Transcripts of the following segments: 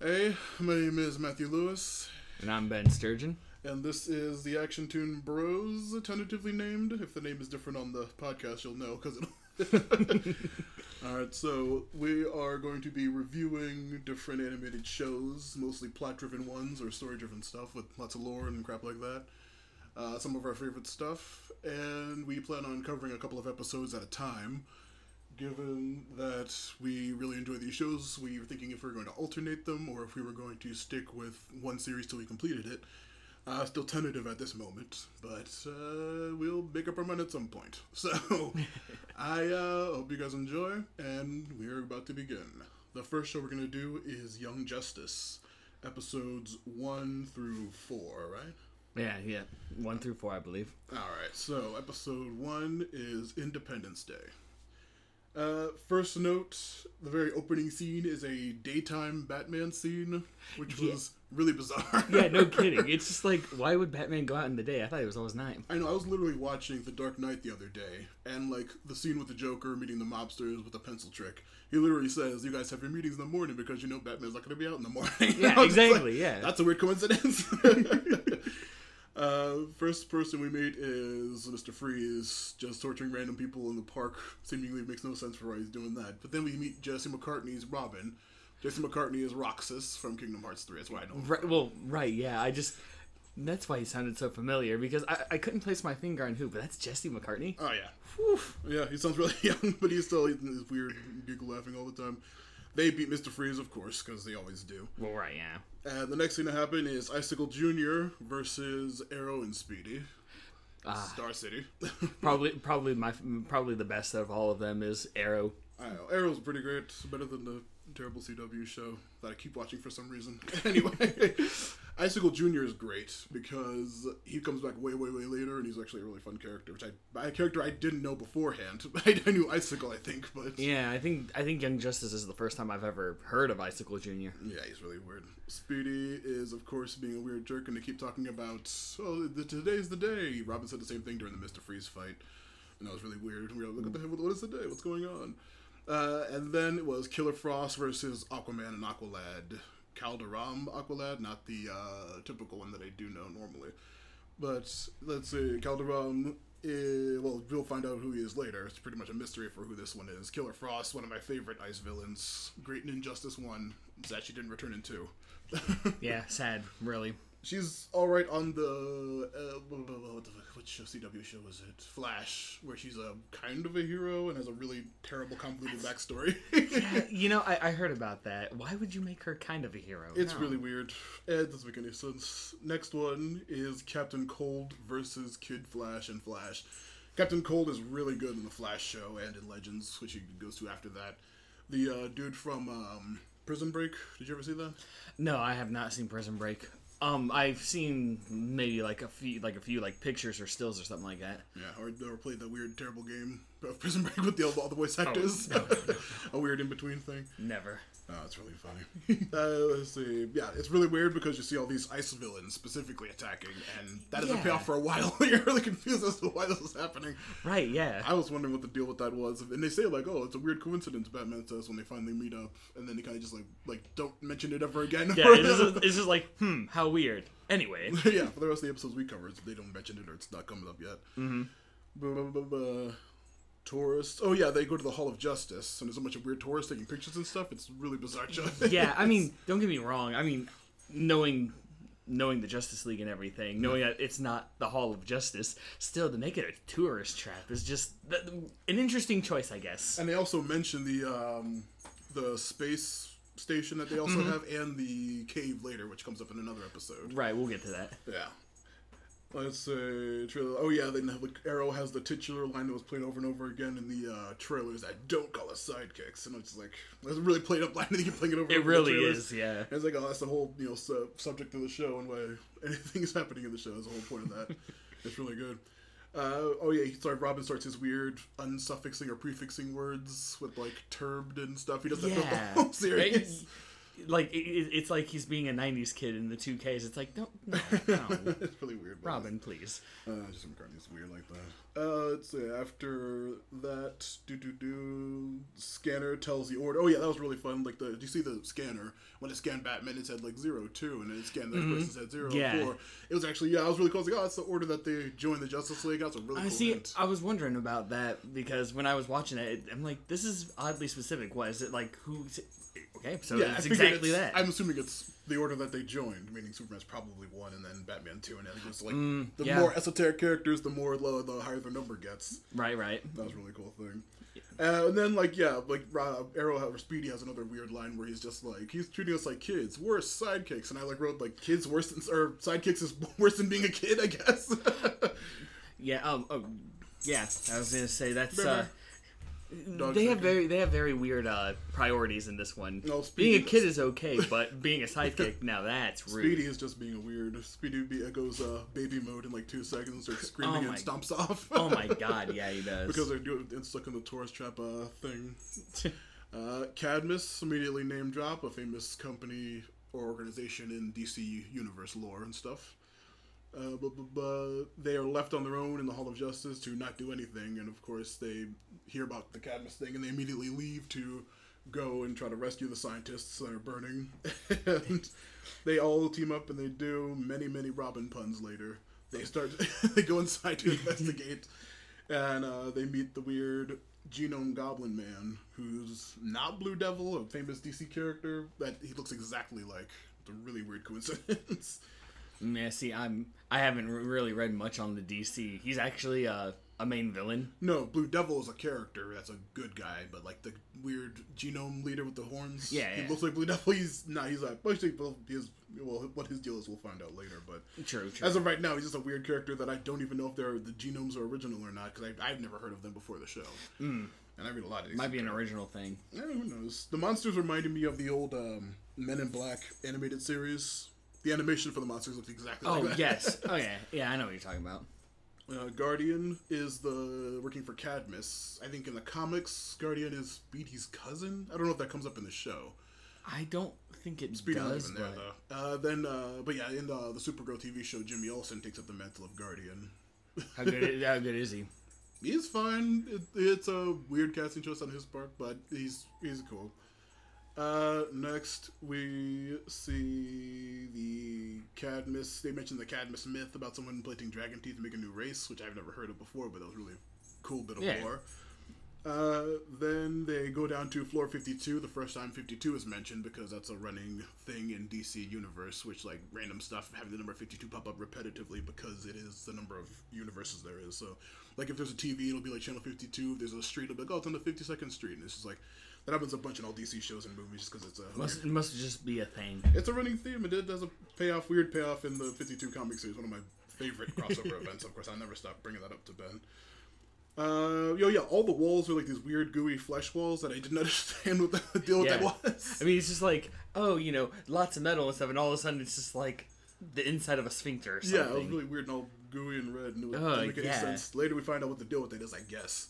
Hey, my name is Matthew Lewis, And I'm Ben Sturgeon. and this is the Action Tune Bros, tentatively named. If the name is different on the podcast, you'll know because it'll. All right, so we are going to be reviewing different animated shows, mostly plot-driven ones or story-driven stuff with lots of lore and crap like that. Uh, some of our favorite stuff, and we plan on covering a couple of episodes at a time. Given that we really enjoy these shows, we were thinking if we were going to alternate them or if we were going to stick with one series till we completed it. Uh, still tentative at this moment, but uh, we'll make up our mind at some point. So, I uh, hope you guys enjoy, and we're about to begin. The first show we're going to do is Young Justice, episodes 1 through 4, right? Yeah, yeah. One through four, I believe. Alright, so episode 1 is Independence Day. Uh, first note, the very opening scene is a daytime Batman scene, which Yeah. was really bizarre. Yeah, no kidding. It's just like, why would Batman go out in the day? I thought it was always night. I know. I was literally watching The Dark Knight the other day, and like the scene with the Joker meeting the mobsters with a pencil trick. He literally says, "You guys have your meetings in the morning because you know Batman's not going to be out in the morning." Yeah, I was just exactly, like, yeah. that's a weird coincidence. Uh, first person we meet is Mister Freeze, just torturing random people in the park. Seemingly makes no sense for why he's doing that. But then we meet Jesse McCartney's Robin. Jesse McCartney is Roxas from Kingdom Hearts 3. That's why I know. him Right, well, right, yeah. I just. That's why he sounded so familiar because I, I couldn't place my finger on who, but that's Jesse McCartney. Oh yeah, yeah. He sounds really young, but he's still he's weird, giggle laughing all the time. They beat Mister Freeze, of course, because they always do. Well, right, yeah. And the next thing to happen is Icicle Junior versus Arrow and Speedy. Ah. Star City. Probably, probably my, probably the best of all of them is Arrow. I know Arrow's pretty great, better than the terrible CW show that I keep watching for some reason. anyway, Icicle Junior is great because he comes back way, way, way later, and he's actually a really fun character. Which I, a character I didn't know beforehand. I, I knew Icicle, I think, but Yeah, I think I think Young Justice is the first time I've ever heard of Icicle Junior. Yeah, he's really weird. Speedy is, of course, being a weird jerk, and they keep talking about, oh, the, today's the day. Robin said the same thing during the Mr. Freeze fight, and that was really weird. We were like, what, the hell, what is the day? What's going on? Uh, and then it was Killer Frost versus Aquaman and Aqualad. Kaldur'ahm Aqualad, not the uh, typical one that I do know normally. But let's see, Kaldur'ahm. well, we'll find out who he is later. It's pretty much a mystery for who this one is. Killer Frost, one of my favorite ice villains. Great in Injustice 1. Sad she didn't return in 2. Yeah, sad, really. She's all right on the uh, what the fuck- what show CW show was it? Flash, where she's a kind of a hero and has a really terrible convoluted backstory. You know, I, I heard about that. Why would you make her kind of a hero? it's No. really weird. It doesn't make any sense. Next one is Captain Cold versus Kid Flash and Flash. Captain Cold is really good in the Flash show and in Legends, which he goes to after that. The uh, dude from um, Prison Break. Did you ever see that? No, I have not seen Prison Break. Um, I've seen maybe like a few, like a few, like pictures or stills or something like that. Yeah, or, or played that weird, terrible game of Prison Break with the, all the voice actors. no, no, a weird in between thing. Never. Oh, it's really funny. uh, let's see. Yeah, it's really weird because you see all these ice villains specifically attacking, and that doesn't pay off for a while. You're really confused as to why this is happening. Right? Yeah. I was wondering what the deal with that was, and they say like, "Oh, it's a weird coincidence." Batman says when they finally meet up, and then they kind of just like, like, don't mention it ever again. yeah. It's just, it's just like, hmm, how weird. Anyway. yeah, for the rest of the episodes we covered, they don't mention it or it's not coming up yet. Mm-hmm. Tourists. Oh yeah, they go to the Hall of Justice, and there's a bunch of weird tourists taking pictures and stuff. It's really bizarre. yeah. I mean, don't get me wrong. I mean, knowing knowing the Justice League and everything, knowing that it's not the Hall of Justice, still to make it a tourist trap is just th- an interesting choice, I guess. And they also mention the um, the space station that they also Mm-hmm. have, and the cave later, which comes up in another episode. Right. We'll get to that. Yeah. Let's say trailer. Oh yeah, then the Arrow has the titular line that was played over and over again in the uh, trailers that don't call us sidekicks, and it's like that's a really played up line. They keep playing it over. It and over in the really is. Yeah. And it's like, oh, that's the whole you know su- subject of the show and why anything is happening in the show is the whole point of that. it's really good. Uh, oh yeah, sorry. Robin starts his weird unsuffixing or prefixing words with like turbed and stuff. He does that Yeah. for the whole series. Like it, it- it's like he's being a '90s kid in the 2Ks. It's like, don't, no, no. it's really weird. Robin, please. Uh, Jesse McCartney's weird like that. Uh, let's see. After that, do do do. Scanner tells the order. Oh yeah, that was really fun. Like the, do you see the scanner when it scanned Batman? It said like zero two, and then it scanned the other person said zero Yeah. four. It was actually yeah. I was really close. Like oh, that's the order that they joined the Justice League. That's a really I cool see. hint. I was wondering about that because when I was watching it, I'm like, this is oddly specific. What is it like? Who? Okay, so Yeah, it's exactly it's- that. I'm assuming it's the order that they joined, meaning Superman's probably one, and then Batman two, and then it goes to like the Mm, yeah. more esoteric characters, the more low, the higher the number gets. right, right. That was a really cool thing. Uh, and then, like, yeah, like uh, Arrow or Speedy has another weird line where he's just like, he's treating us like kids, worse sidekicks, and I like wrote like kids worse than or sidekicks is worse than being a kid, I guess. Yeah. Um. Oh, yeah. I was gonna say that's. Uh, Remember? Dog they have very they have very weird uh, priorities in this one. No, being a kid is okay, but being a sidekick now that's rude. Speedy is just being a weird. Speedy be, goes uh, baby mode in like two seconds, starts screaming Oh and stomps off. Oh my god, yeah, he does. because they're doing it's stuck in the tourist trap uh, thing. Uh, Cadmus immediately name drop a famous company or organization in DC universe lore and stuff. Uh, but, but, but they are left on their own in the Hall of Justice to not do anything, and of course they hear about the Cadmus thing, and they immediately leave to go and try to rescue the scientists that are burning. and they all team up, and they do many, many Robin puns later. They start, they go inside to investigate, and uh, they meet the weird Genome Goblin Man, who's not Blue Devil, a famous DC character that he looks exactly like. It's a really weird coincidence. Yeah, see, I'm I haven't re- really read much on the DC. He's actually uh, a main villain. no, Blue Devil is a character that's a good guy, but like the weird genome leader with the horns. Yeah, he yeah. looks like Blue Devil. He's not. He's like well, his well, what his deal is, we'll find out later. But True, true. as of right now, he's just a weird character that I don't even know if they're the genomes are original or not because I've never heard of them before the show. Mm. And I read a lot of these. Might be an original thing. Yeah, who knows? The monsters reminded me of the old um, Men in Black animated series. The animation for the monsters looks exactly Oh like that. yes. Oh yeah. Yeah, I know what you're talking about. Uh, Guardian is the working for Cadmus. I think in the comics, Guardian is Speedy's cousin. I don't know if that comes up in the show. I don't think it Speedy's not does. even there but- though. Uh, then, uh, but yeah, in the, the Supergirl TV show, Jimmy Olsen takes up the mantle of Guardian. How good? How good is he? He's fine. It, it's a weird casting choice on his part, but he's he's cool. Uh, next, we see the Cadmus. They mentioned the Cadmus myth about someone implanting dragon teeth to make a new race, which I've never heard of before, but that was really cool bit of Yeah. lore. Uh, then they go down to floor 52. The first time 52 is mentioned because that's a running thing in DC Universe, which, like, random stuff having the number 52 pop up repetitively because it is the number of universes there is. So, like, if there's a TV, it'll be like Channel 52. If there's a street, it'll be like, oh, it's on the 52nd Street. And it's just like, that happens a bunch in all DC shows and movies just because it's a. Must it must just be a thing. It's a running theme. It does a payoff, weird payoff in the 52 comic series. One of my favorite crossover events. Of course, I'll never stop bringing that up to Ben. Uh, yo, yeah, all the walls are like these weird gooey flesh walls that I didn't understand what the deal with that was. I mean, it's just like, oh, you know, lots of metal and stuff, and all of a sudden it's just like the inside of a sphincter or yeah, it was really weird and all gooey and red, and it Oh, didn't make any sense. Later, we find out what the deal with it is, I guess.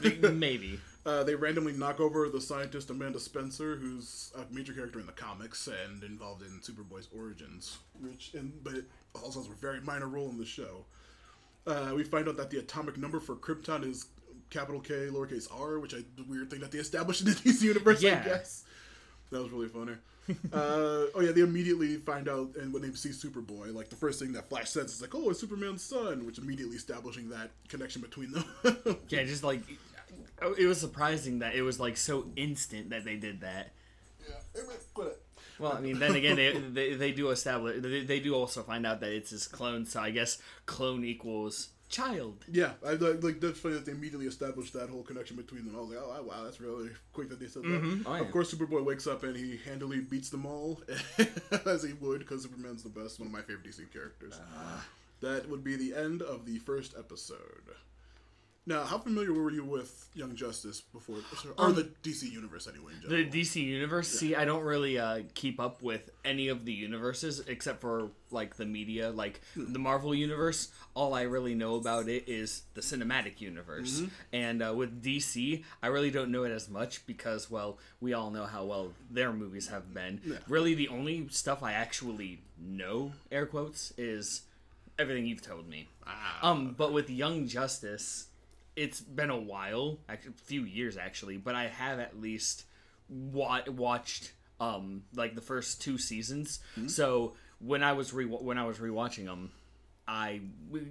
Maybe. Uh, they randomly knock over the scientist Amanda Spencer, who's a major character in the comics and involved in Superboy's origins, which and but also has a very minor role in the show. Uh, we find out that the atomic number for Krypton is capital K, lowercase r, which I the weird thing that they established in the DC universe. I Yeah. guess that was really funny. uh, oh yeah, they immediately find out, and when they see Superboy, like the first thing that Flash says is like, "Oh, it's Superman's son," which immediately establishing that connection between them. Yeah, just like it was surprising that it was like so instant that they did that. yeah. Well, I mean, then again, they they, they do establish they, they do also find out that it's his clone. So I guess clone equals child. Yeah, I like, like that's funny that they immediately established that whole connection between them. I was like, oh wow, that's really quick that they said that. Oh, yeah. Of course, Superboy wakes up and he handily beats them all, as he would, because Superman's the best, one of my favorite DC characters. Ah. That would be the end of the first episode. Now, how familiar were you with Young Justice before, or Um, the DC universe anyway? In The? DC universe. See, I don't really uh, keep up with any of the universes except for like the media, like the Marvel universe. All I really know about it is the cinematic universe, and uh, with DC, I really don't know it as much because, well, we all know how well their movies have been. Really, the only stuff I actually know, air quotes, is everything you've told me. Ah. Um, but with Young Justice, it's been a while, a few years actually, but I have at least wa- watched um like the first two seasons. So when I was re- when I was rewatching them, I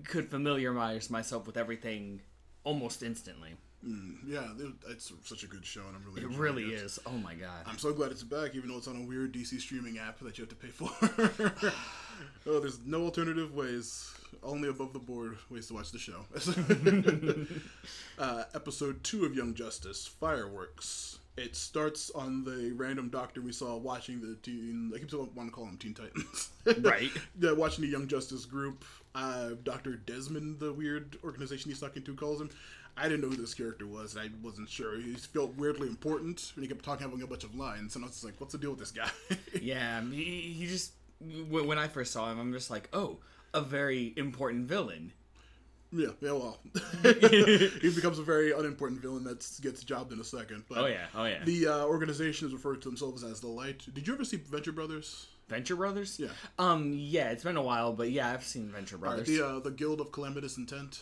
could familiarize myself with everything almost instantly. yeah, it's such a good show, and I'm really. It really it. is. Oh my god. I'm so glad it's back, even though it's on a weird DC streaming app that you have to pay for. oh, there's no alternative ways, only above the board ways to watch the show. uh, episode two of Young Justice, Fireworks. It starts on the random doctor we saw watching the teen. I keep wanting to call them Teen Titans. Right. yeah, watching the Young Justice group. Uh, Doctor Desmond, the weird organization he's stuck into, calls him. I didn't know who this character was. I wasn't sure. He felt weirdly important, and he kept talking, having a bunch of lines, and I was just like, "What's the deal with this guy?" Yeah, he, he just when I first saw him, I'm just like, oh, a very important villain. yeah, yeah. Well, he becomes a very unimportant villain that gets jobbed in a second. But Oh yeah, oh yeah. The uh, organization is referred to themselves as the Light. Did you ever see Venture Brothers? Venture Brothers? Yeah. Um, yeah, it's been a while, but yeah, I've seen Venture Brothers. The uh, the Guild of Calamitous Intent.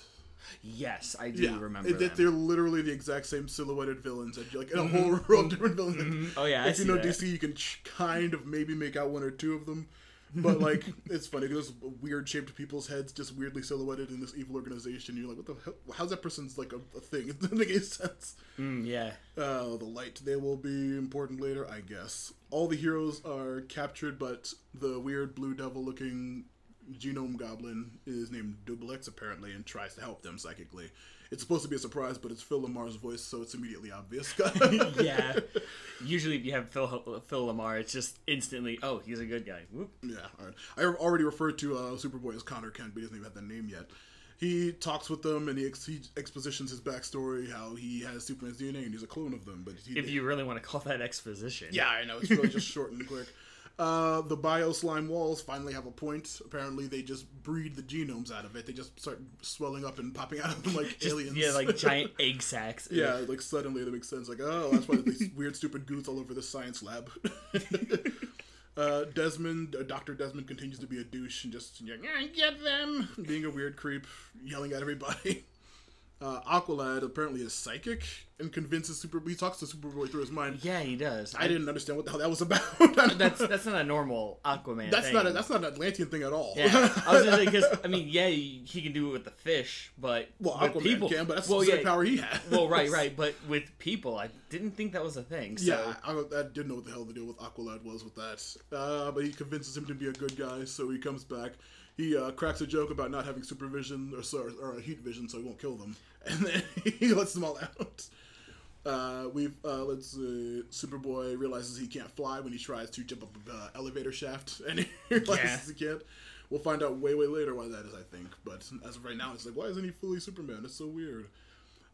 yes, I do remember It- them. they're literally the exact same silhouetted villains. you- Like in a whole row of different villains. Oh yeah, I if you see know that. DC, you can ch- kind of maybe make out one or two of them. But like, it's funny because weird shaped people's heads just weirdly silhouetted in this evil organization. You're like, what the hell? How's that person's like a, a thing? It doesn't make any sense. Mm, yeah. Uh, the light. They will be important later, I guess. All the heroes are captured, but the weird blue devil looking genome goblin is named Dubbilex apparently and tries to help them psychically. It's supposed to be a surprise, but it's Phil LaMarr's voice, so it's immediately obvious. yeah. Usually, if you have Phil Phil LaMarr, it's just instantly, oh, he's a good guy. Whoop. Yeah, all right. I already referred to uh, Superboy as Connor Kent, but he doesn't even have that name yet. He talks with them and he, ex- he expositions his backstory, how he has Superman's DNA and he's a clone of them. But he, If you really want to call that exposition. yeah, I know it's really just short and quick. Uh, the bio slime walls finally have a point. Apparently, they just breed the genomes out of it. They just start swelling up and popping out of them like Just- aliens. Yeah, like giant egg sacs. Yeah, like suddenly it makes sense. Like, oh, that's why these weird, stupid goons all over the science lab. uh, Desmond, uh, Doctor Desmond, continues to be a douche and just "Yeah, get them, being a weird creep, yelling at everybody. Uh, Aqualad apparently is psychic and convinces Super. He talks to Superboy through his mind. Yeah, he does. I didn't understand what the hell that was about. That's that's not a normal Aquaman. that's thing. not a, that's not an Atlantean thing at all. Yeah, I was gonna say because I mean, yeah, he he can do it with the fish, but well, Aquaman people, can, but that's well, the yeah, power he has. well, right, right, but with people, I didn't think that was a thing. So Yeah, I, I didn't know what the hell the deal with Aqualad was with that. Uh, but he convinces him to be a good guy, so he comes back. He uh, cracks a joke about not having supervision or, so- or, heat vision, so he won't kill them, and then he lets them all out. Uh, we've uh, let's uh, Superboy realizes he can't fly when he tries to jump up an uh, elevator shaft, and he realizes Yeah. he can't. We'll find out way way later why that is, I think. But as of right now, it's like why isn't he fully Superman? It's so weird.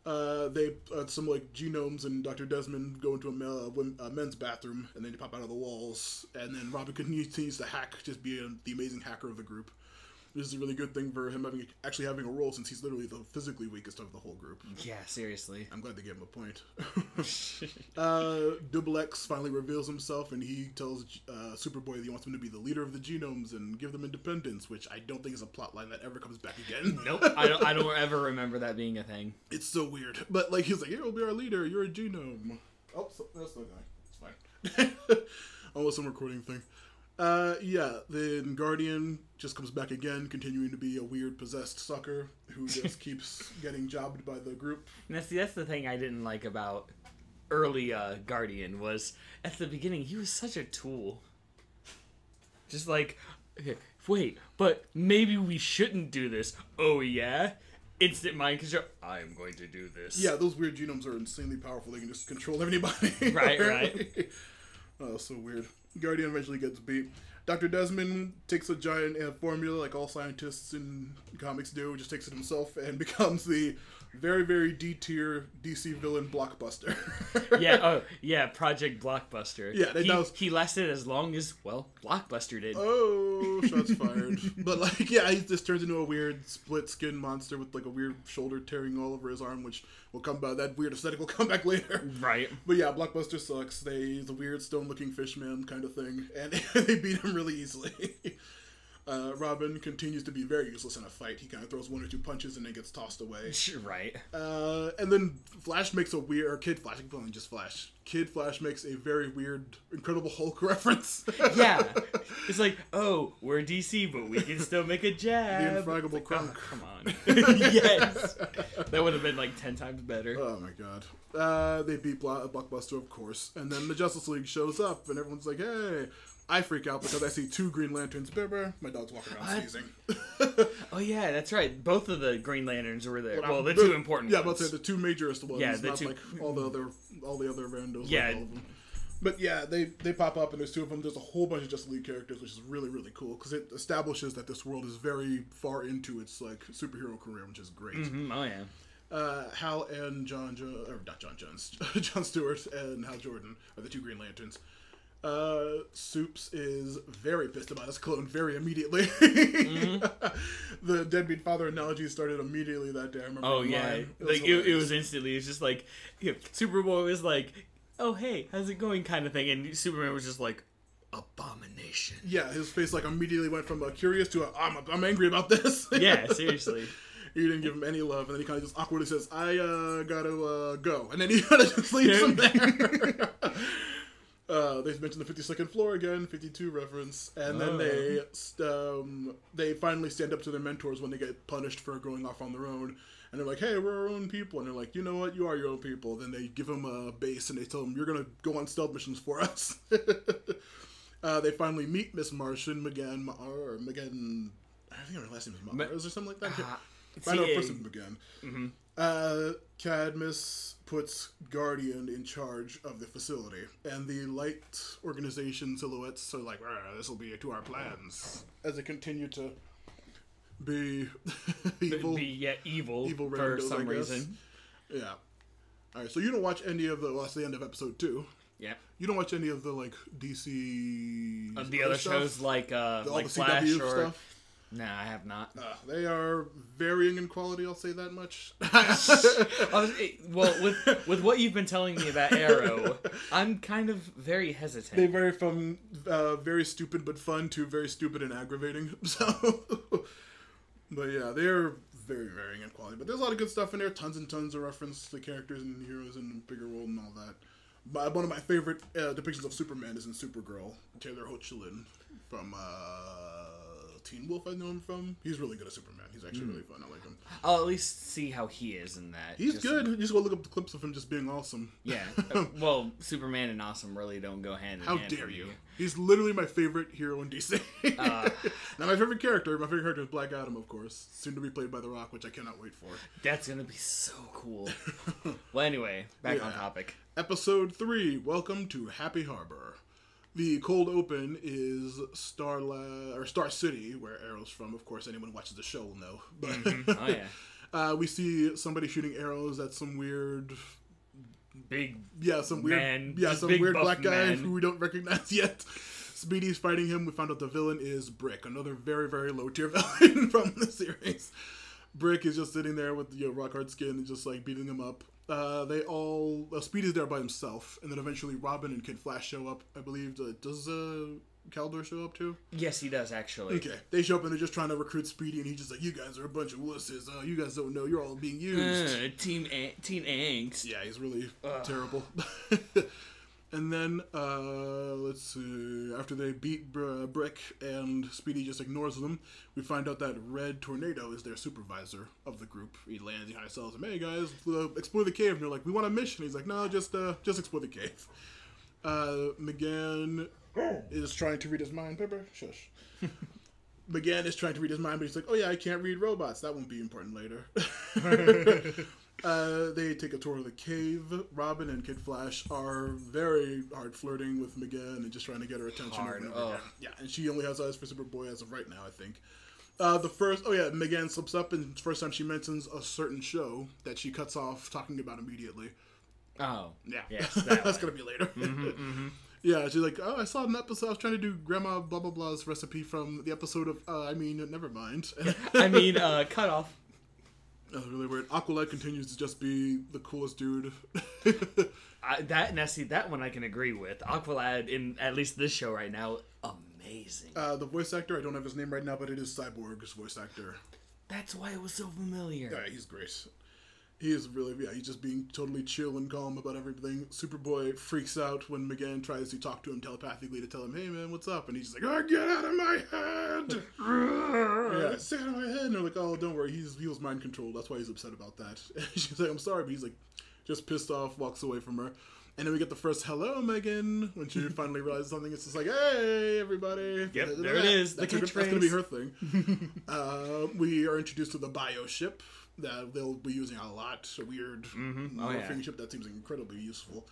Uh, they uh, some like genomes and Dr. Desmond go into a, men's bathroom and then they pop out of the walls. And then Robin continues to hack, just be a, the amazing hacker of the group. This is a really good thing for him having actually having a role since he's literally the physically weakest of the whole group. yeah, seriously. I'm glad they gave him a point. uh, Dubbilex finally reveals himself and he tells uh, Superboy that he wants him to be the leader of the genomes and give them independence, which I don't think is a plot line that ever comes back again. Nope, I don't. I don't ever remember that being a thing. It's so weird. But like he's like, "You'll be our leader. You're a genome." Oh, so, that's not guy. It's fine. Almost some recording thing. Uh, yeah. Then Guardian just comes back again, continuing to be a weird possessed sucker who just keeps getting jobbed by the group. And that's that's the thing I didn't like about early uh, Guardian was at the beginning he was such a tool. Just like, okay, wait, but maybe we shouldn't do this. Oh yeah, instant mind control. I'm going to do this. Yeah, those weird genomes are insanely powerful. They can just control anybody. Right, right. oh, so weird. Guardian eventually gets beat. Dr. Desmond takes a giant uh, formula, like all scientists in comics do, just takes it himself and becomes the very very D tier DC villain blockbuster. yeah. Oh, yeah. Project Blockbuster. Yeah, he, was- he lasted as long as well Blockbuster did. oh, shots fired. but like, yeah, he just turns into a weird split skin monster with like a weird shoulder tearing all over his arm, which will come back. That weird aesthetic will come back later. Right. But yeah, Blockbuster sucks. They he's a weird stone looking fish man kind of thing, and they beat him really easily. Uh, Robin continues to be very useless in a fight. He kind of throws one or two punches and then gets tossed away. Right. Uh, and then Flash makes a weird, or Kid Flash, I'm just Flash. Kid Flash makes a very weird Incredible Hulk reference. Yeah. It's like, oh, we're DC, but we can still make a jab. The Infraggable It's like, Krunk. oh, come on. yes. That would have been like ten times better. Oh my god. Uh, they beat Blo- Blockbuster, of course. And then the Justice League shows up, and everyone's like, hey. I freak out because I see two Green Lanterns. Brr, My dog's walking around sneezing. Oh yeah, that's right. Both of the Green Lanterns were there. But Well, I'm- the two important Yeah, ones. but the two majorest ones. Yeah, the not two- like all the other all the other randos. Yeah. Like all of them. But yeah, they they pop up and there's two of them. There's a whole bunch of Justice League characters, which is really really cool because it establishes that this world is very far into its like superhero career, which is great. Mhm, Oh yeah. Uh, Hal and John, jo- or not John Jones, John Stewart and Hal Jordan are the two Green Lanterns. Uh, Soups is very pissed about his clone very immediately. the deadbeat father analogy started immediately that day. I remember. Oh yeah. It like it, it was instantly. It's just like you know, Superboy was like, "Oh hey, how's it going?" kind of thing, and Superman was just like, "Abomination." Yeah, his face like immediately went from a curious to uh, I'm I'm angry about this. Yeah, seriously. he didn't give him any love, and then he kind of just awkwardly says, "I uh, gotta uh, go," and then he kind of just leaves him there. Uh, they mentioned the 52nd floor again, 52 reference, and then Oh. they um, they finally stand up to their mentors when they get punished for going off on their own. And they're like, "Hey, we're our own people." And they're like, "You know what? You are your own people." Then they give them a base and they tell them, "You're gonna go on stealth missions for us." uh, they finally meet Miss Martian, Megan, or Megan. I think her last name is Ma- or something like that. Ah, I know first name is Megan. Uh, Cadmus puts Guardian in charge of the facility, and the light organization silhouettes are like, "this will be to our plans." As they continue to be evil. be yeah evil, evil for randos, some reason. Yeah. All right, so you don't watch any of the. Well, that's the end of episode two. Yeah. You don't watch any of the like DC. Uh, the other stuff? shows like uh The- all like the Flash CW or stuff. Nah, I have not. Uh, they are varying in quality. I'll say that much. Was, well, with with what you've been telling me about Arrow, I'm kind of very hesitant. they vary from uh, very stupid but fun to very stupid and aggravating. So, but yeah, they're very varying in quality. But there's a lot of good stuff in there. Tons and tons of reference to characters and heroes in the bigger world and all that. But one of my favorite uh, depictions of Superman is in Supergirl. Tyler Hoechlin from uh, Teen Wolf. I know him from. He's really good at Superman. He's actually really fun. I like him. I'll at least see how he is in that. He's Just- good. You just go look up the clips of him just being awesome. Yeah. Uh, well, Superman and Awesome really don't go hand in How hand. How dare you? me. He's literally my favorite hero in DC. Uh. now my favorite character, my favorite character is Black Adam, of course, soon to be played by The Rock, which I cannot wait for. That's gonna be so cool. well, anyway, back on topic. Episode three. Welcome to Happy Harbor. The cold open is Starla or Star City, where Arrow's from. Of course, anyone who watches the show will know. But Oh yeah, uh, we see somebody shooting arrows at some weird big. Yeah, some weird, Man, yeah, some weird black guy man. who we don't recognize yet. Speedy's fighting him. We found out the villain is Brick, another very, very low tier villain from the series. Brick is just sitting there with you know, rock hard skin and just like beating him up. Uh, they all uh, Speedy's there by himself, and then eventually Robin and Kid Flash show up. I believe. Uh, does uh, Kaldur show up too? Yes, he does actually. Okay, they show up and they're just trying to recruit Speedy, and he's just like, "You guys are a bunch of wusses. Uh, you guys don't know. You're all being used." Uh, team a- Teen Angst. Yeah, he's really Ugh. terrible. and then, uh, let's see, after they beat Br- Brick and Speedy just ignores them, we find out that Red Tornado is their supervisor of the group. He lands, high sells them, hey guys, uh, explore the cave. And they're like, we want a mission. He's like, no, just, uh, just explore the cave. Uh, M'gann is trying to read his mind. Pepper, shush. M'gann is trying to read his mind, but he's like, "Oh yeah, I can't read robots. That won't be important later." uh, they take a tour of the cave. Robin and Kid Flash are very hard flirting with M'gann and just trying to get her attention. Hard, over and over ugh. Yeah, and she only has eyes for Superboy as of right now, I think. Uh, the first, oh yeah, Megan slips up, and first time she mentions a certain show that she cuts off talking about immediately. Oh, Yeah, Yes, that's that one. gonna be later. Mm-hmm, Yeah, she's like, oh, I saw an episode. I was trying to do Grandma blah blah blah's recipe from the episode of. Uh, I mean, never mind. I mean, uh, cut off. Was really weird. Aqualad continues to just be the coolest dude. I, that Nessie, that one I can agree with. Aqualad in at least this show right now, amazing. uh, the voice actor, I don't have his name right now, but it is Cyborg's voice actor. That's why it was so familiar. Yeah, he's great. He is really, yeah, he's just being totally chill and calm about everything. Superboy freaks out when Megan tries to talk to him telepathically to tell him, hey man, what's up? And he's like, oh, get out of my head! yeah, stay out of my head! And they're like, oh, don't worry, he's, he was mind controlled. That's why he's upset about that. And she's like, I'm sorry, but he's like, just pissed off, walks away from her. And then we get the first hello, Megan, when she finally realizes something. It's just like, hey, everybody. Yep, there it is, the That's, that's going to be her thing. uh, we are introduced to the bio ship that they'll be using a lot. A weird Oh, morphing yeah. ship that seems incredibly useful.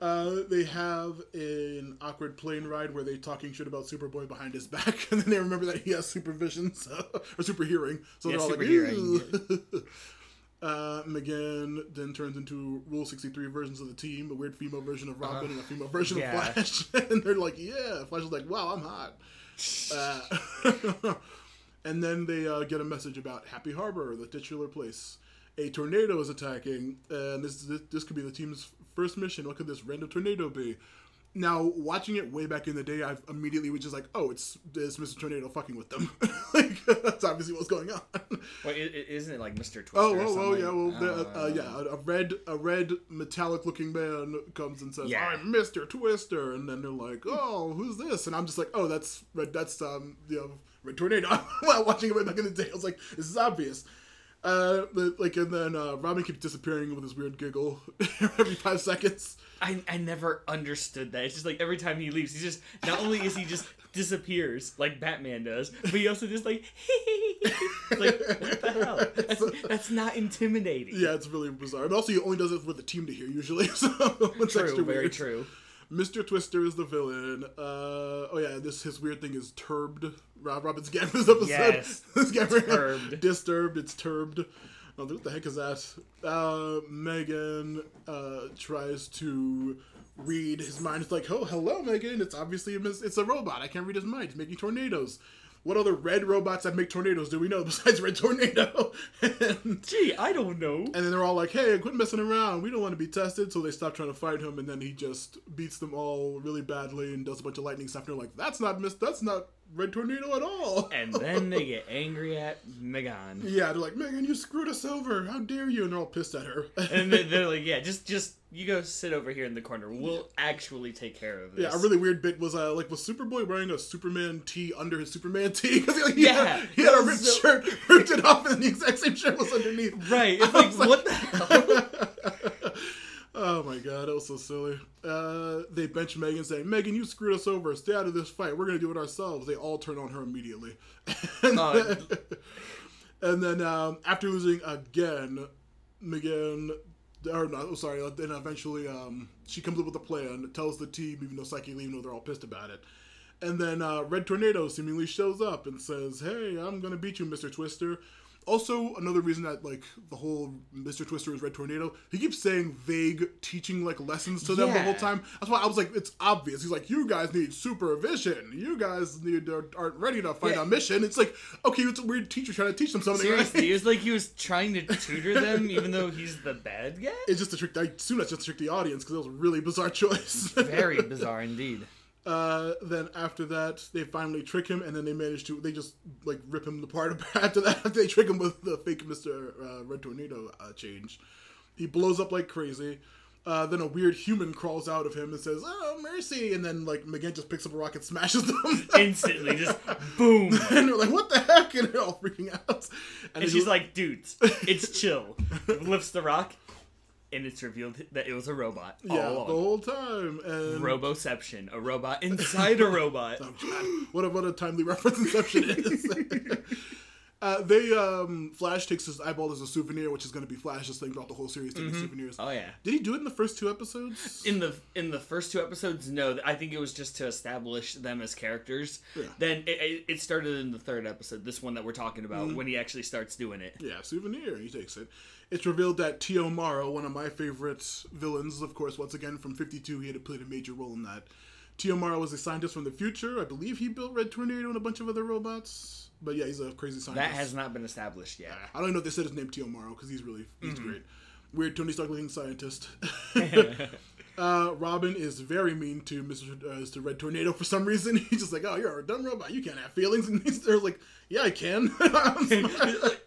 Uh, they have an awkward plane ride where they're talking shit about Superboy behind his back, and then they remember that he has supervision so, or super hearing. So Yeah, they're all like, hearing. Uh, Megan then turns into Rule 63 versions of the team, a weird female version of Robin and a female version Uh, yeah. of Flash. and they're like, yeah. Flash is like, wow, I'm hot. Uh, and then they uh, get a message about Happy Harbor, the titular place. A tornado is attacking, and this, this this could be the team's first mission. What could this random tornado be? Now, watching it way back in the day, I immediately was just like, "Oh, it's it's Mr. Tornado fucking with them." like that's obviously what's going on. Wait, i- i- isn't it like Mr. Twister? Oh, oh, oh, yeah, well, uh, Oh. yeah, a, a red, a red metallic-looking man comes and says, Yeah. "I'm Mister Twister," and then they're like, "Oh, who's this?" And I'm just like, "Oh, that's red. That's um, you know, Red Tornado." While watching it way back in the day, I was like, "This is obvious." Uh, but, like, and then uh, Robin keeps disappearing with his weird giggle every five seconds. I, I never understood that. It's just like every time he leaves, he just not only is he just disappears like Batman does, but he also just like like what the hell? That's, that's not intimidating. Yeah, it's really bizarre. And also, he only does it with the team to hear usually, so true, very weird. true. Mr. Twister is the villain. Uh, oh yeah, this his weird thing is turbed. Rob Robin's again this episode. Yes. guy Turbed. disturbed. It's turbed. Oh, what the heck is that? Uh, Megan uh, tries to read his mind. It's like, oh, hello, Megan. It's obviously a mis- it's a robot. I can't read his mind. He's making tornadoes. What other red robots that make tornadoes do we know besides Red Tornado? and Gee, I don't know. and then they're all like, "Hey, quit messing around. We don't want to be tested." So they stop trying to fight him, and then he just beats them all really badly and does a bunch of lightning stuff. And they're like, "That's not Miss. That's not Red Tornado at all." And then they get angry at Megan. yeah, they're like, "Megan, you screwed us over. How dare you?" And they're all pissed at her. And they- they're like, yeah, just just you go sit over here in the corner. We'll actually take care of this. yeah, a really weird bit was uh, like, was Superboy wearing a Superman tee under his Superman tee? Because like, he, Yeah, had, he had a ripped so- shirt, ripped it off, and the exact same shirt was underneath. right. It's like, like- what the hell? oh my god, that was so silly. Uh, they bench Megan saying, Megan, you screwed us over. Stay out of this fight. We're going to do it ourselves. They all turn on her immediately. and, Uh, then, and then um, after losing again, Megan, or no, oh, sorry, then eventually um, she comes up with a plan, tells the team, even though psychically, even though they're all pissed about it. And then uh, Red Tornado seemingly shows up and says, "Hey, I'm gonna beat you, Mr. Twister." Also, another reason that like the whole Mr. Twister is Red Tornado, he keeps saying vague teaching like lessons to them the whole time. That's why I was like, it's obvious. He's like, you guys need supervision. You guys need uh, aren't ready to fight Yeah. a mission. It's like, okay, it's a weird teacher trying to teach them something. Seriously, Right? it was like he was trying to tutor them, even though he's the bad guy. It's just a trick. I assume that's just to trick the audience because it was a really bizarre choice. Very bizarre indeed. Uh, then after that, they finally trick him, and then they manage to they just like rip him apart. After that, they trick him with the fake Mister uh, Red Tornado uh, change. He blows up like crazy. Uh, then a weird human crawls out of him and says, "Oh, mercy!" And then like Megan just picks up a rock and smashes them. Instantly, just boom. and they're like, "What the heck?" And they're all freaking out. And then she's he- like, dudes, it's chill. Lifts the rock, and it's revealed that it was a robot all "Yeah, the whole time." And Roboception, a robot inside a robot. What a what a timely reference Inception is. Uh, they um, Flash takes his eyeball as a souvenir, which is going to be Flash's thing throughout the whole series, taking souvenirs. Oh yeah. Did he do it in the first two episodes? In the in the first two episodes, no. I think it was just to establish them as characters. Yeah. Then it, it, started in the third episode, this one that we're talking about, Mm-hmm. when he actually starts doing it. yeah, souvenir. He takes it. It's revealed that T. O. Morrow, one of my favorite villains, of course, once again from '52, he had played a major role in that. T. O. Morrow was a scientist from the future. I believe he built Red Tornado and a bunch of other robots. But yeah, he's a crazy scientist. That has not been established yet. I don't know if they said his name T. O. Morrow because he's really he's Mm-hmm. great. Weird Tony Stark looking scientist. uh, Robin is very mean to Mr. Uh, to Red Tornado for some reason. He's just like, "Oh, you're a dumb robot. You can't have feelings." And he's they're like, "Yeah, I can."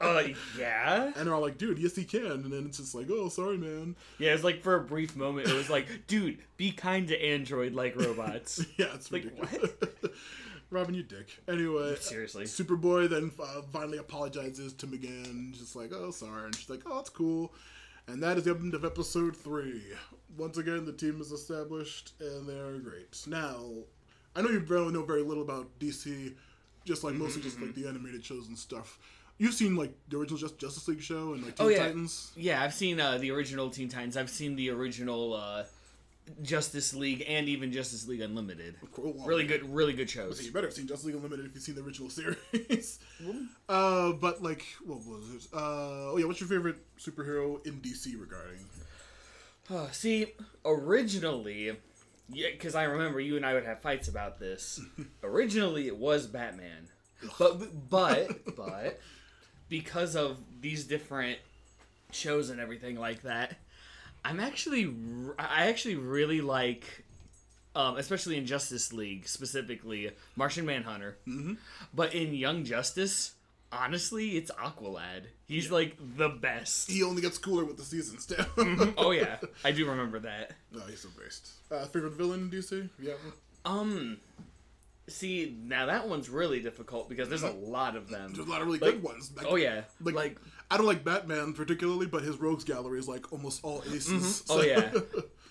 Uh, yeah. and they're all like, "Dude, yes, he can." And then it's just like, "Oh, sorry, man." Yeah, it's like for a brief moment, it was like, dude, be kind to Android like robots. Yeah, it's Like, ridiculous. Robin, you dick. Anyway, Seriously. Superboy then uh, finally apologizes to M'gann, just like, "Oh, sorry," and she's like, "Oh, it's cool." And that is the end of episode three. Once again, the team is established, and they're great. Now, I know you really know very little about DC, just like mostly just Mm-hmm. like the animated shows and stuff. You've seen like the original Just Justice League show and like Teen Oh, yeah. Titans. Yeah, I've seen uh, the original Teen Titans. I've seen the original uh, Justice League and even Justice League Unlimited. Cool. Well, Really good, really good shows. You better have seen Justice League Unlimited if you've seen the original series. uh, but like, what was it? Uh, oh yeah, what's your favorite superhero in DC regarding? Uh, see, originally, yeah, because I remember you and I would have fights about this. originally, it was Batman, but but but because of these different shows and everything like that, I'm actually I actually really like. Um, especially in Justice League, specifically Martian Manhunter, mm-hmm. but in Young Justice, honestly, it's Aqualad. He's like the best. He only gets cooler with the seasons too. oh yeah, I do remember that. no, he's the best. Uh, favorite villain in DC? Yeah. Um, see, now that one's really difficult because there's a lot of them. There's a lot of really Like- good ones. Like, Oh yeah, Like, like, I don't like Batman particularly, but his rogues gallery is like almost all aces. oh So- yeah.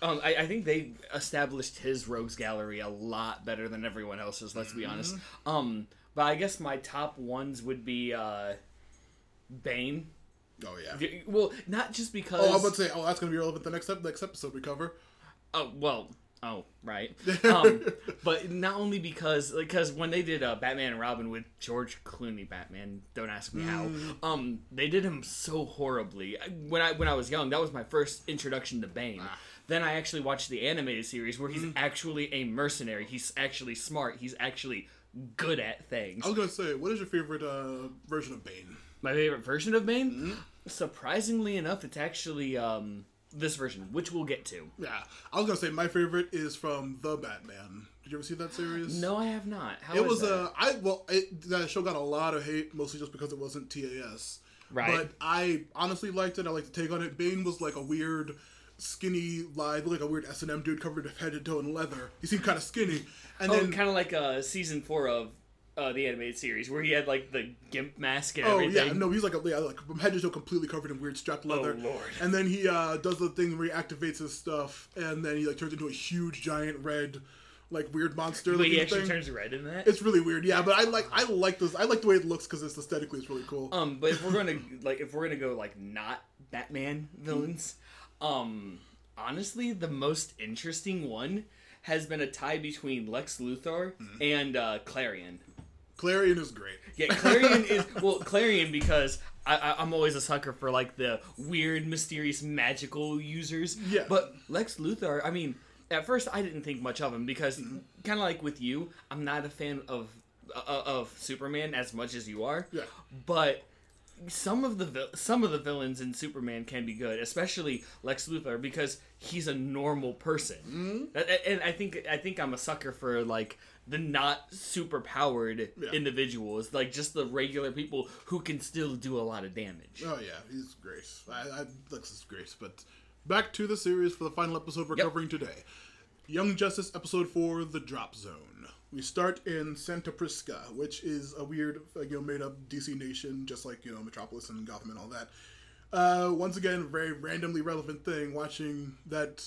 Um, I, I think they established his rogues gallery a lot better than everyone else's. Let's be honest. Mm-hmm. Um, but I guess my top ones would be uh, Bane. oh yeah. Well, not just because. Oh, I was about to say, oh, that's gonna be relevant the next ep- next episode we cover. Oh well. Oh right. Um, but not only because because when they did uh, Batman and Robin with George Clooney Batman, don't ask me how. Um, they did him so horribly. When I when I was young, that was my first introduction to Bane. Then I actually watched the animated series where he's actually a mercenary. He's actually smart. He's actually good at things. I was gonna say, what is your favorite uh, version of Bane? My favorite version of Bane, surprisingly enough, it's actually um, this version, which we'll get to. Yeah, I was gonna say my favorite is from the Batman. Did you ever see that series? No, I have not. How It was that? uh, I well, it, that show got a lot of hate, mostly just because it wasn't TAS. Right. But I honestly liked it. I liked the take on it. Bane was like a weird, skinny, like like a weird S and M dude covered head to toe in leather. He seemed kind of skinny, and Oh, then kind of like uh, season four of uh, the animated series where he had like the gimp mask and Oh everything. yeah, no, he's like a, yeah, like from head to toe completely covered in weird strapped leather. Oh, Lord. And then he uh, does the thing where he activates his stuff, and then he like turns into a huge giant red, like weird monster. But he actually thing. turns red in that. It's really weird, yeah. But I like I like this. I like the way it looks because it's aesthetically it's really cool. Um, but if we're gonna like, if we're gonna go like not Batman villains, um, honestly, the most interesting one has been a tie between Lex Luthor Mm-hmm. and uh, Klarion. Klarion is great. Yeah, Klarion is well, Klarion because I, I, I'm always a sucker for like the weird, mysterious, magical users. Yeah. But Lex Luthor, I mean, at first I didn't think much of him because Mm-hmm. kind of like with you, I'm not a fan of uh, of Superman as much as you are. Yeah. But some of the vil- some of the villains in Superman can be good, especially Lex Luthor because he's a normal person. Mm-hmm. And I think I think I'm a sucker for like the not super powered Yeah. individuals, like just the regular people who can still do a lot of damage. Oh yeah, he's great. I, I Lex is great. But back to the series for the final episode we're Yep. covering today. Young Justice episode four, the Drop Zone. We start in Santa Prisca, which is a weird, you know, made up DC nation, just like you know Metropolis and Gotham and all that. Uh, once again, very randomly relevant thing. Watching that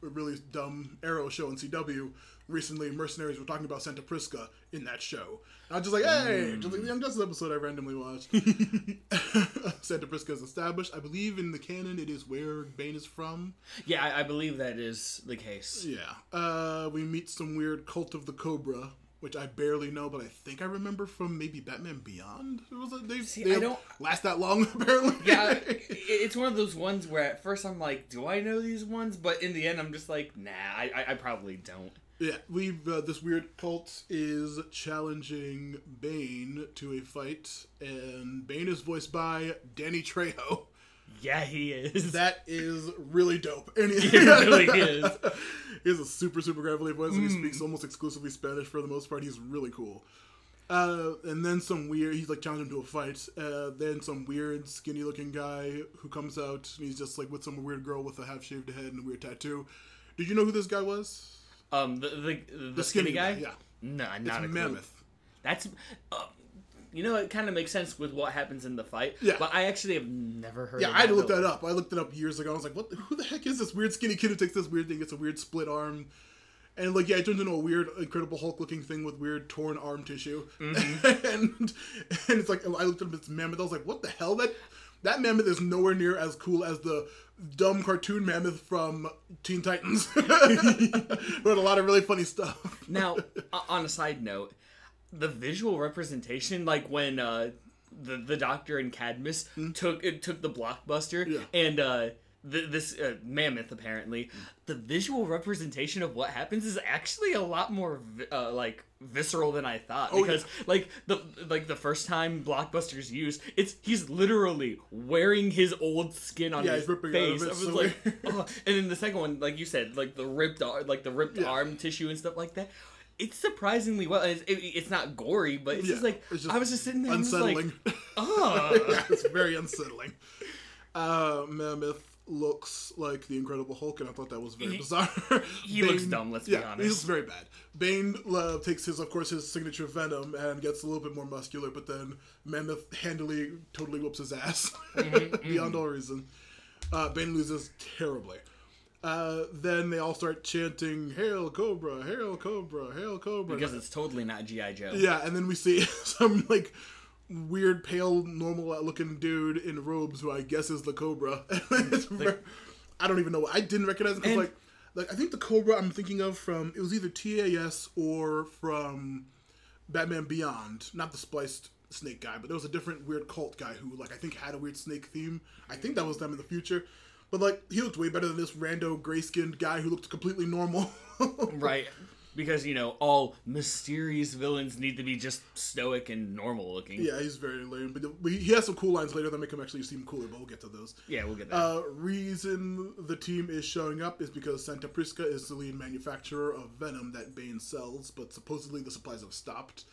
really dumb Arrow show in CW, recently mercenaries were talking about Santa Prisca in that show. And I was just like, hey, just like the Young Justice episode I randomly watched. Santa Prisca is established. I believe in the canon it is where Bane is from. Yeah, I, I believe that is the case. Yeah. Uh, we meet some weird cult of the Kobra, which I barely know, but I think I remember from maybe Batman Beyond. It was like they, See, they I don't- last that long apparently. Yeah, it's one of those ones where at first I'm like, do I know these ones? But in the end, I'm just like, nah, I, I, I probably don't. Yeah, we've uh, this weird cult is challenging Bane to a fight, and Bane is voiced by Danny Trejo. Yeah, he is. That is really dope. And he, It really is. he has a super super gravelly voice, and he speaks almost exclusively Spanish for the most part. He's really cool. Uh, and then some weird, he's like challenging him to a fight. Uh, then some weird, skinny looking guy who comes out, and he's just like with some weird girl with a half shaved head and a weird tattoo. Did you know who this guy was? Um, the the, the, skinny, guy. Yeah, No, it's not a clue. Mammoth. That's, uh, you know, it kind of makes sense with what happens in the fight. Yeah. But I actually have never heard. Yeah, of I had to look villain. that up. I looked it up years ago. I was like, "What? The, who the heck is this weird skinny kid who takes this weird thing? It's a weird split arm, and like, yeah, it turns into a weird Incredible Hulk looking thing with weird torn arm tissue, Mm-hmm. and and it's like I looked up its mammoth. I was like, "What the hell? That that mammoth is nowhere near as cool as the dumb cartoon mammoth from Teen Titans." Wrote a lot of really funny stuff. Now, on a side note, the visual representation, like when uh, the the Doctor and Cadmus took it took the blockbuster? Yeah. and uh, th- this uh, mammoth apparently, the visual representation of what happens is actually a lot more vi- uh, like visceral than I thought Oh, because like the like the first time blockbuster's used, it's he's literally wearing his old skin on Yeah, his he's ripping it out of face. I was like, oh. and then the second one, like you said, like the ripped ar- like the ripped Yeah. arm tissue and stuff like that. It's surprisingly well. It's, it, it's not gory, but it's just like it's just I was just sitting there, Unsettling. Like, oh, yeah, it's very unsettling. Uh, Mammoth looks like the Incredible Hulk, and I thought that was very He- bizarre. he looks dumb, let's be yeah, honest. he looks very bad. Bane uh, takes his, of course, his signature Venom and gets a little bit more muscular, but then Mammoth handily, totally whoops his ass Mm-hmm, beyond all reason. Uh, Bane loses terribly. Uh, then they all start chanting "Hail Kobra! Hail Kobra! Hail Kobra!" because it's totally not GI Joe. Yeah, and then we see some like weird, pale, normal looking dude in robes who I guess is the Kobra. Ver- I don't even know. I didn't recognize him because like, like I think the Kobra I'm thinking of from it was either TAS or from Batman Beyond, not the spliced snake guy, but there was a different weird cult guy who like I think had a weird snake theme. I think that was them in the future. But like he looked way better than this rando gray skinned guy who looked completely normal. Right. Because you know all mysterious villains need to be just stoic and normal looking. Yeah, he's very lame. But he has some cool lines later that make him actually seem cooler, but we'll get to those. Yeah, we'll get that. Uh, reason the team is showing up is because Santa Prisca is the lead manufacturer of Venom that Bane sells, but supposedly the supplies have stopped,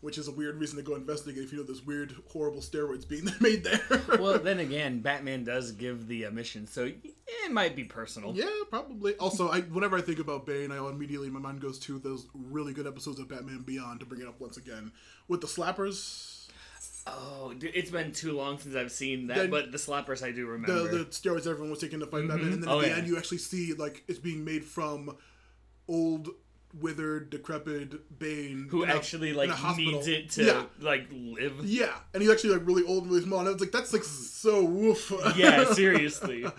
which is a weird reason to go investigate if you know there's weird, horrible steroids being made there. well, then again, Batman does give the uh, mission, so it might be personal. yeah, probably. Also, I whenever I think about Bane, I immediately my mind goes to those really good episodes of Batman Beyond to bring it up once again with the slappers. Oh, dude, it's been too long since I've seen that, Then- but the slappers I do remember. the steroids everyone was taking to fight Batman, and then at Oh, the yeah. end you actually see like it's being made from old, withered, decrepit Bane who a- actually in like needs it to yeah. like live. Yeah, and he's actually like really old and really small, and I was like, "That's like so woof." Yeah, seriously. that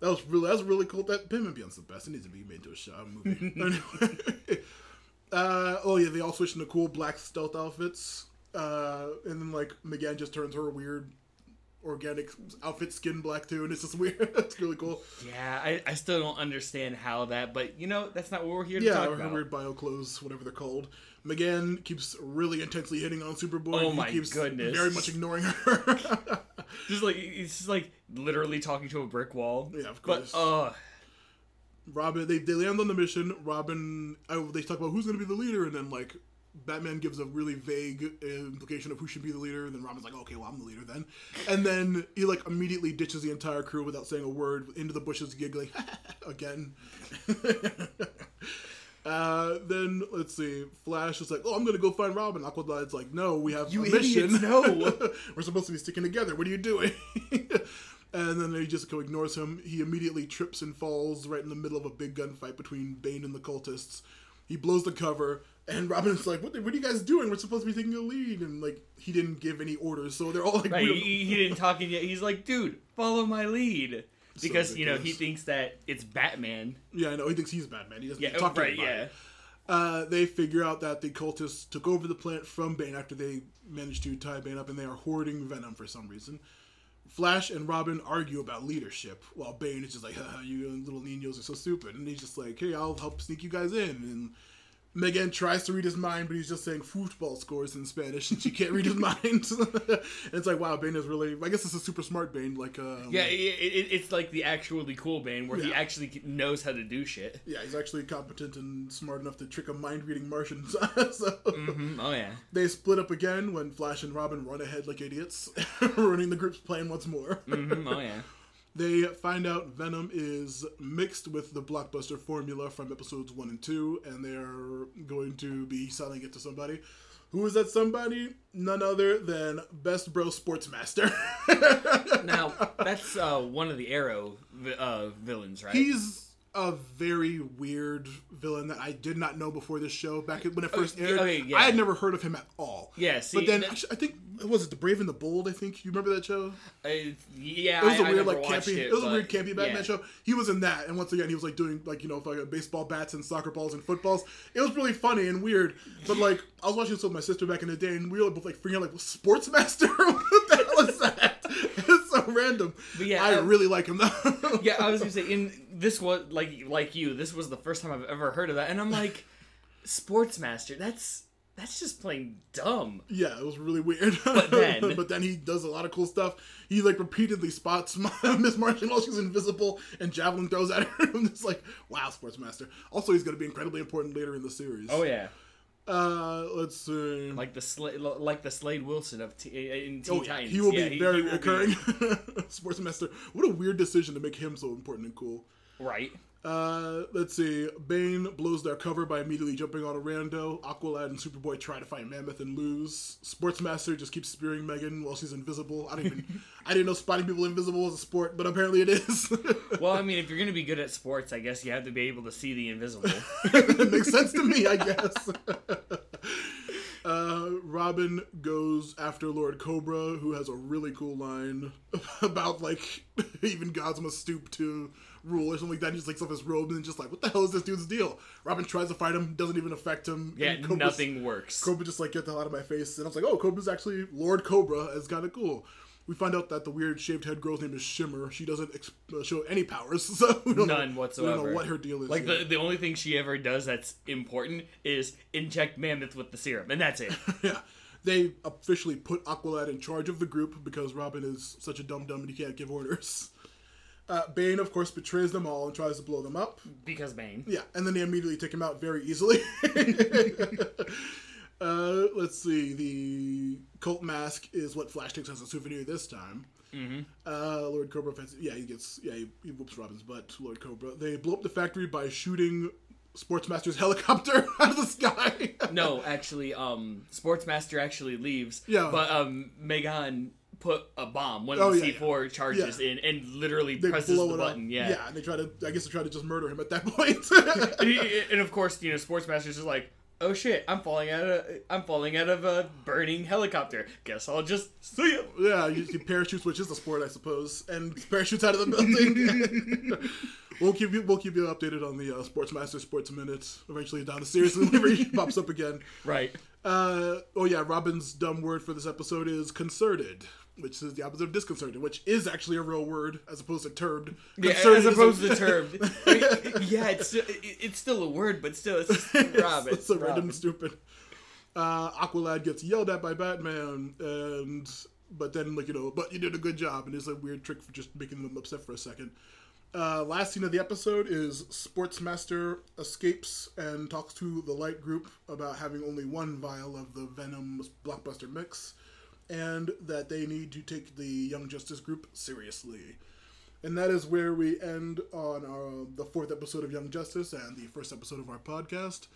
was really that was really cool. That Batman Beyond's the best. It needs to be made into a shot movie. Anyway. uh, oh yeah, they all switch into cool black stealth outfits, uh, and then like M'gann just turns her weird organic outfit skin black too, and it's just weird. it's really cool. Yeah, I, I still don't understand how that, but you know that's not what we're here to Yeah, talk about. weird bio clothes, whatever they're called. M'gann keeps really intensely hitting on Superboy. Oh He my keeps goodness. Very much ignoring her. Just like it's just like literally talking to a brick wall. Yeah, of course. But uh, Robin, they, they land on the mission. Robin, oh, they talk about who's going to be the leader, and then like Batman gives a really vague implication of who should be the leader. And then Robin's like, okay, well, I'm the leader then. And then he like immediately ditches the entire crew without saying a word into the bushes, giggling again. Uh, then let's see. Flash is like, "Oh, I'm gonna go find Robin." Aqualad's like, "No, we have You a mission. idiots, no." We're supposed to be sticking together. What are you doing?" and then he just ignores him. He immediately trips and falls right in the middle of a big gunfight between Bane and the cultists. He blows the cover, and Robin's like, "What? What are you guys doing? We're supposed to be taking a lead." And like, he didn't give any orders, so they're all like, Right, he, he didn't talk yet. He's like, dude, follow my lead. Because, you know, he thinks that it's Batman. "Yeah, I know." He thinks he's Batman. He doesn't Yeah, talk to right, anybody. yeah. Uh, they figure out that the cultists took over the plant from Bane after they managed to tie Bane up, and they are hoarding venom for some reason. Flash and Robin argue about leadership, while Bane is just like, "You little niños are so stupid," and he's just like, "Hey, I'll help sneak you guys in." And M'gann tries to read his mind, but he's just saying football scores in Spanish, and she can't read his mind. it's like, wow, Bane is really. I guess it's a super smart Bane, like, um, Yeah, it, it, it's like the actually cool Bane where he actually knows how to do shit. yeah, he's actually competent and smart enough to trick a mind reading Martian. so Mhm, Oh, yeah. They split up again when Flash and Robin run ahead like idiots, ruining the group's plan once more. hmm Oh, yeah. They find out Venom is mixed with the blockbuster formula from episodes 1 and 2, and they are going to be selling it to somebody. Who is that somebody? None other than Best Bro Sportsmaster. Now, that's uh, one of the Arrow uh, villains, right? He's a very weird villain that I did not know before this show. Back when it first aired, okay, yeah. I had never heard of him at all. Yeah, see, but then that- actually, I think was it the Brave and the Bold? I think you remember that show. Uh, yeah, It was a a weird, like campy. It, It, was a weird campy Batman yeah. show. He was in that, and once again, he was like doing like you know like baseball bats and soccer balls and footballs. It was really funny and weird. But like I was watching this with my sister back in the day, and we were both like freaking out like Sportsmaster. what the hell is that? So random. But yeah, I uh, really like him though. Yeah, I was gonna say, in this was like like you. This was the first time I've ever heard of that, and I'm like, Sportsmaster. That's that's just plain dumb. Yeah, it was really weird. But then- but then he does a lot of cool stuff. He like repeatedly spots Miss Martian while she's invisible and javelin throws at her. I'm just like, wow, Sportsmaster. Also, he's going to be incredibly important later in the series. Oh yeah, Uh, let's see. like the Slade, like the Slade Wilson of T- in Teen Oh, Titans. he will Yeah, be very will be- recurring. Sportsmaster. What a weird decision to make him so important and cool. right. Uh, let's see. Bane blows their cover by immediately jumping on a rando. Aqualad and Superboy try to fight Mammoth and lose. Sportsmaster just keeps spearing M'gann while she's invisible. I don't even. I didn't know spotting people invisible was a sport, but apparently it is. Well, I mean, if you're gonna be good at sports, I guess you have to be able to see the invisible. makes sense to me, I guess. Uh, Robin goes after Lord Kobra, who has a really cool line about like even gods must stoop to rule or something like that. He just takes off his robe and just like, what the hell is this dude's deal? Robin tries to fight him, doesn't even affect him. Yeah, and Kobra's- nothing works. Kobra just like get the hell out of my face, and I was like, oh, Kobra's actually Lord Kobra. It's kind of cool. We find out that the weird shaved head girl's name is Shimmer. She doesn't ex- uh, show any powers, so don't know, None We whatsoever. don't know what her deal is. Like yet. the the only thing she ever does that's important is inject Mammoth with the serum, and that's it. yeah. They officially put Aqualad in charge of the group because Robin is such a dumb dumb and he can't give orders. Uh, Bane, of course, betrays them all and tries to blow them up. because Bane. Yeah, and then they immediately take him out very easily. uh, let's see. The cult mask is what Flash takes as a souvenir this time. Mm-hmm. Uh, Lord Kobra, offensive- yeah, he gets, yeah, he, he whoops Robin's butt. Lord Kobra. They blow up the factory by shooting Sportsmaster's helicopter out of the sky. No, actually, um, Sportsmaster actually leaves. Yeah. But um, M'gann put a bomb, one Oh, of the yeah, C four charges Yeah. in, and literally they presses the button. up. Yeah. yeah, and they try to. I guess they try to just murder him at that point. and of course, you know, Sportsmaster's just like, oh shit, I'm falling out of, I'm falling out of a burning helicopter. Guess I'll just see you. yeah, you, you parachutes, which is a sport, I suppose, and parachutes out of the building. we'll keep you. We'll keep you updated on the uh, Sportsmaster Sports Minute eventually down the series whenever he pops up again. Right. Uh, oh yeah, Robin's dumb word for this episode is concerted, which is the opposite of disconcerted, which is actually a real word as opposed to termed. Yeah, as opposed to term. I mean, yeah, it's still, it's still a word, but still, it's just Robin. it's so random and stupid. Uh, Aqualad gets yelled at by Batman, and but then like you know, but you did a good job, and it's a weird trick for just making them upset for a second. Uh, last scene of the episode is Sportsmaster escapes and talks to the Light Group about having only one vial of the Venom blockbuster mix, and that they need to take the Young Justice Group seriously. And that is where we end on our, the fourth episode of Young Justice and the first episode of our podcast.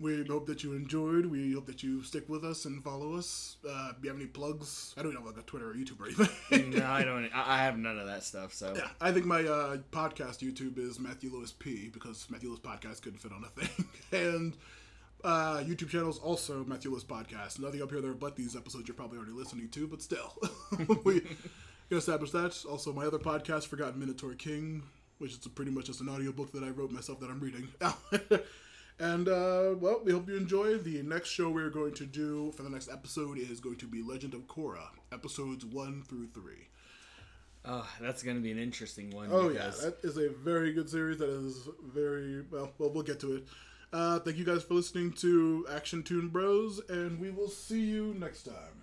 We hope that you enjoyed. We hope that you stick with us and follow us. Uh, if you have any plugs? I don't know like a Twitter or YouTube or anything. no, I don't. I I have none of that stuff. So Yeah, I think my uh, podcast YouTube is Matthew Lewis P because Matthew Lewis podcast couldn't fit on a thing, and uh, YouTube channel is also Matthew Lewis podcast. Nothing up here there but these episodes you're probably already listening to, but still, we can establish that. Also, my other podcast, Forgotten Minotaur King, which is pretty much just an audiobook that I wrote myself that I'm reading. And uh, well, we hope you enjoy. The next show we're going to do for the next episode is going to be Legend of Korra, episodes one through three. oh, that's gonna be an interesting one. Oh because yeah, that is a very good series. That is very well. Well, we'll get to it. Uh, thank you guys for listening to Action Tune Bros, and we will see you next time.